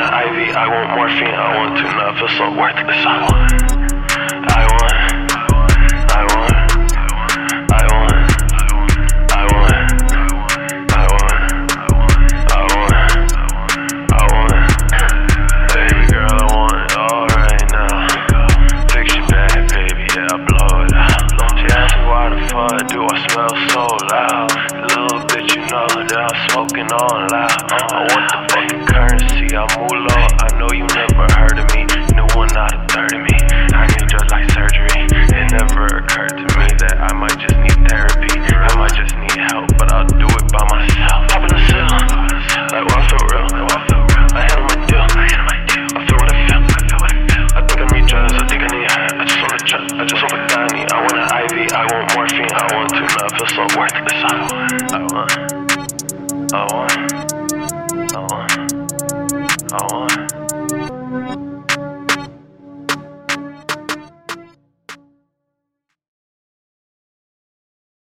an IV, I want morphine, I want to not feel so worthless. I want, I want, I want, I want, I want, I want, I want, I want. I want. Baby girl, I want it all right now. Your bag, baby, yeah, I blow it out. She asked why the fuck do I smell so loud? Little bitch, you know that I'm smoking on loud. I want the fucking currency, might just need therapy. I might just need help, but I'll do it by myself. Pop in the cell. Like, well, I feel real. I handle my deal. I feel what I feel. I feel think I need drugs. I think I need help. I just want a trip. I just want a guy. I want an IV. I want morphine. I want to not feel so worthless. I want. I want. I want. I want. I want.